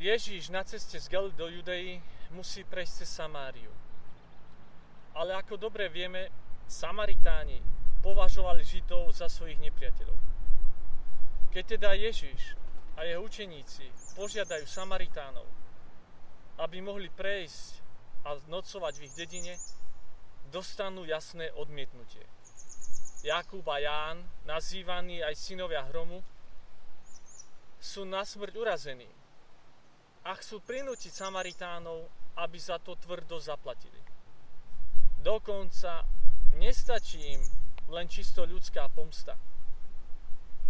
Ježíš na ceste z Gal do Judei musí prejsť cez Samáriu. Ale ako dobre vieme, Samaritáni považovali Židov za svojich nepriateľov. Keď teda Ježiš a jeho učeníci požiadajú Samaritánov, aby mohli prejsť a nocovať v ich dedine, dostanú jasné odmietnutie. Jakub a Ján, nazývaní aj synovia hromu, sú na smrť urazení a chcú prinútiť Samaritánov, aby za to tvrdo zaplatili. Dokonca nestačí im len čisto ľudská pomsta.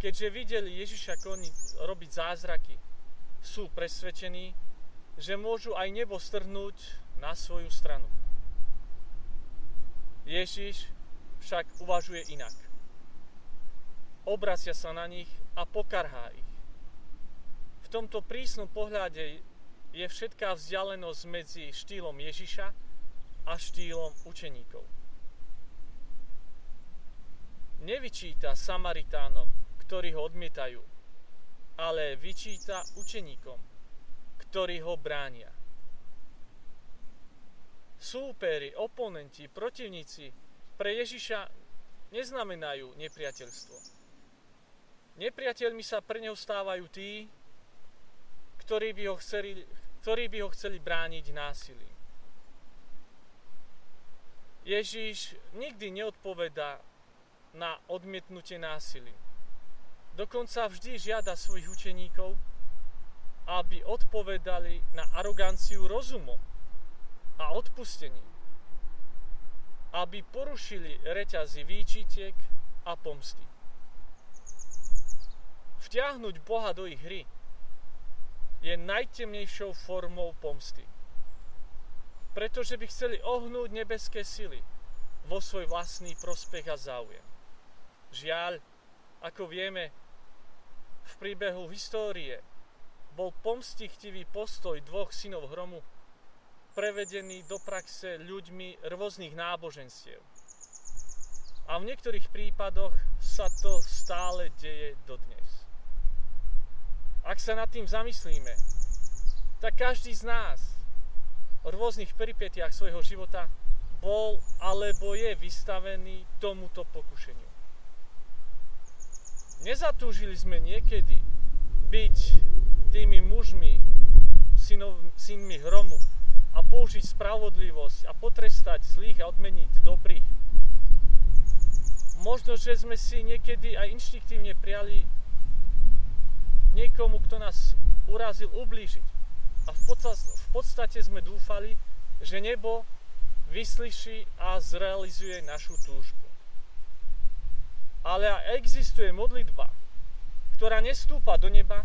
Keďže videli Ježiša koni robiť zázraky, sú presvedčení, že môžu aj nebo strhnúť na svoju stranu. Ježiš však uvažuje inak. Obracia sa na nich a pokarhá ich tomto prísnom pohľade je všetká vzdialenosť medzi štýlom Ježiša a štýlom učeníkov. Nevyčíta Samaritánom, ktorí ho odmietajú, ale vyčíta učeníkom, ktorí ho bránia. Súperi, oponenti, protivníci pre Ježiša neznamenajú nepriateľstvo. Nepriateľmi sa pre neho stávajú tí, ktorí by ho chceli, ktorí by ho chceli brániť násilím. Ježíš nikdy neodpoveda na odmietnutie násilím. Dokonca vždy žiada svojich učeníkov, aby odpovedali na aroganciu rozumom a odpustením. Aby porušili reťazy výčitiek a pomsty. Vtiahnuť Boha do ich hry je najtemnejšou formou pomsty. Pretože by chceli ohnúť nebeské sily vo svoj vlastný prospech a záujem. Žiaľ, ako vieme, v príbehu histórie bol pomstichtivý postoj dvoch synov hromu prevedený do praxe ľuďmi rôznych náboženstiev. A v niektorých prípadoch sa to stále deje dodnes. Ak sa nad tým zamyslíme, tak každý z nás v rôznych peripetiach svojho života bol alebo je vystavený tomuto pokušeniu. Nezatúžili sme niekedy byť tými mužmi, synov, synmi hromu a použiť spravodlivosť a potrestať zlých a odmeniť dobrých. Možno, že sme si niekedy aj inštinktívne prijali niekomu, kto nás urazil, ublížiť. A v podstate, sme dúfali, že nebo vyslyší a zrealizuje našu túžbu. Ale ak existuje modlitba, ktorá nestúpa do neba,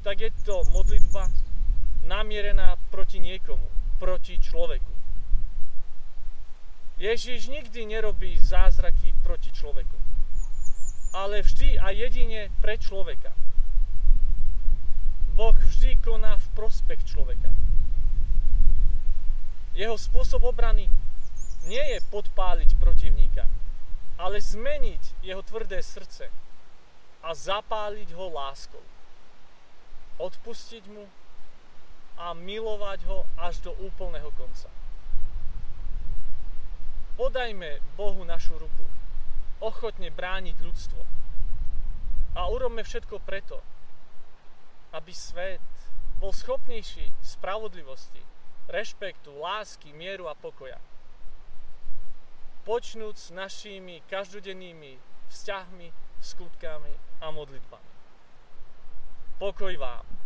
tak je to modlitba namierená proti niekomu, proti človeku. Ježiš nikdy nerobí zázraky proti človeku, ale vždy a jedine pre človeka. Boh vždy koná v prospech človeka. Jeho spôsob obrany nie je podpáliť protivníka, ale zmeniť jeho tvrdé srdce a zapáliť ho láskou. Odpustiť mu a milovať ho až do úplného konca. Podajme Bohu našu ruku, ochotne brániť ľudstvo a urobme všetko preto, aby svet bol schopnejší spravodlivosti, rešpektu, lásky, mieru a pokoja. Počnúť s našimi každodennými vzťahmi, skutkami a modlitbami. Pokoj vám.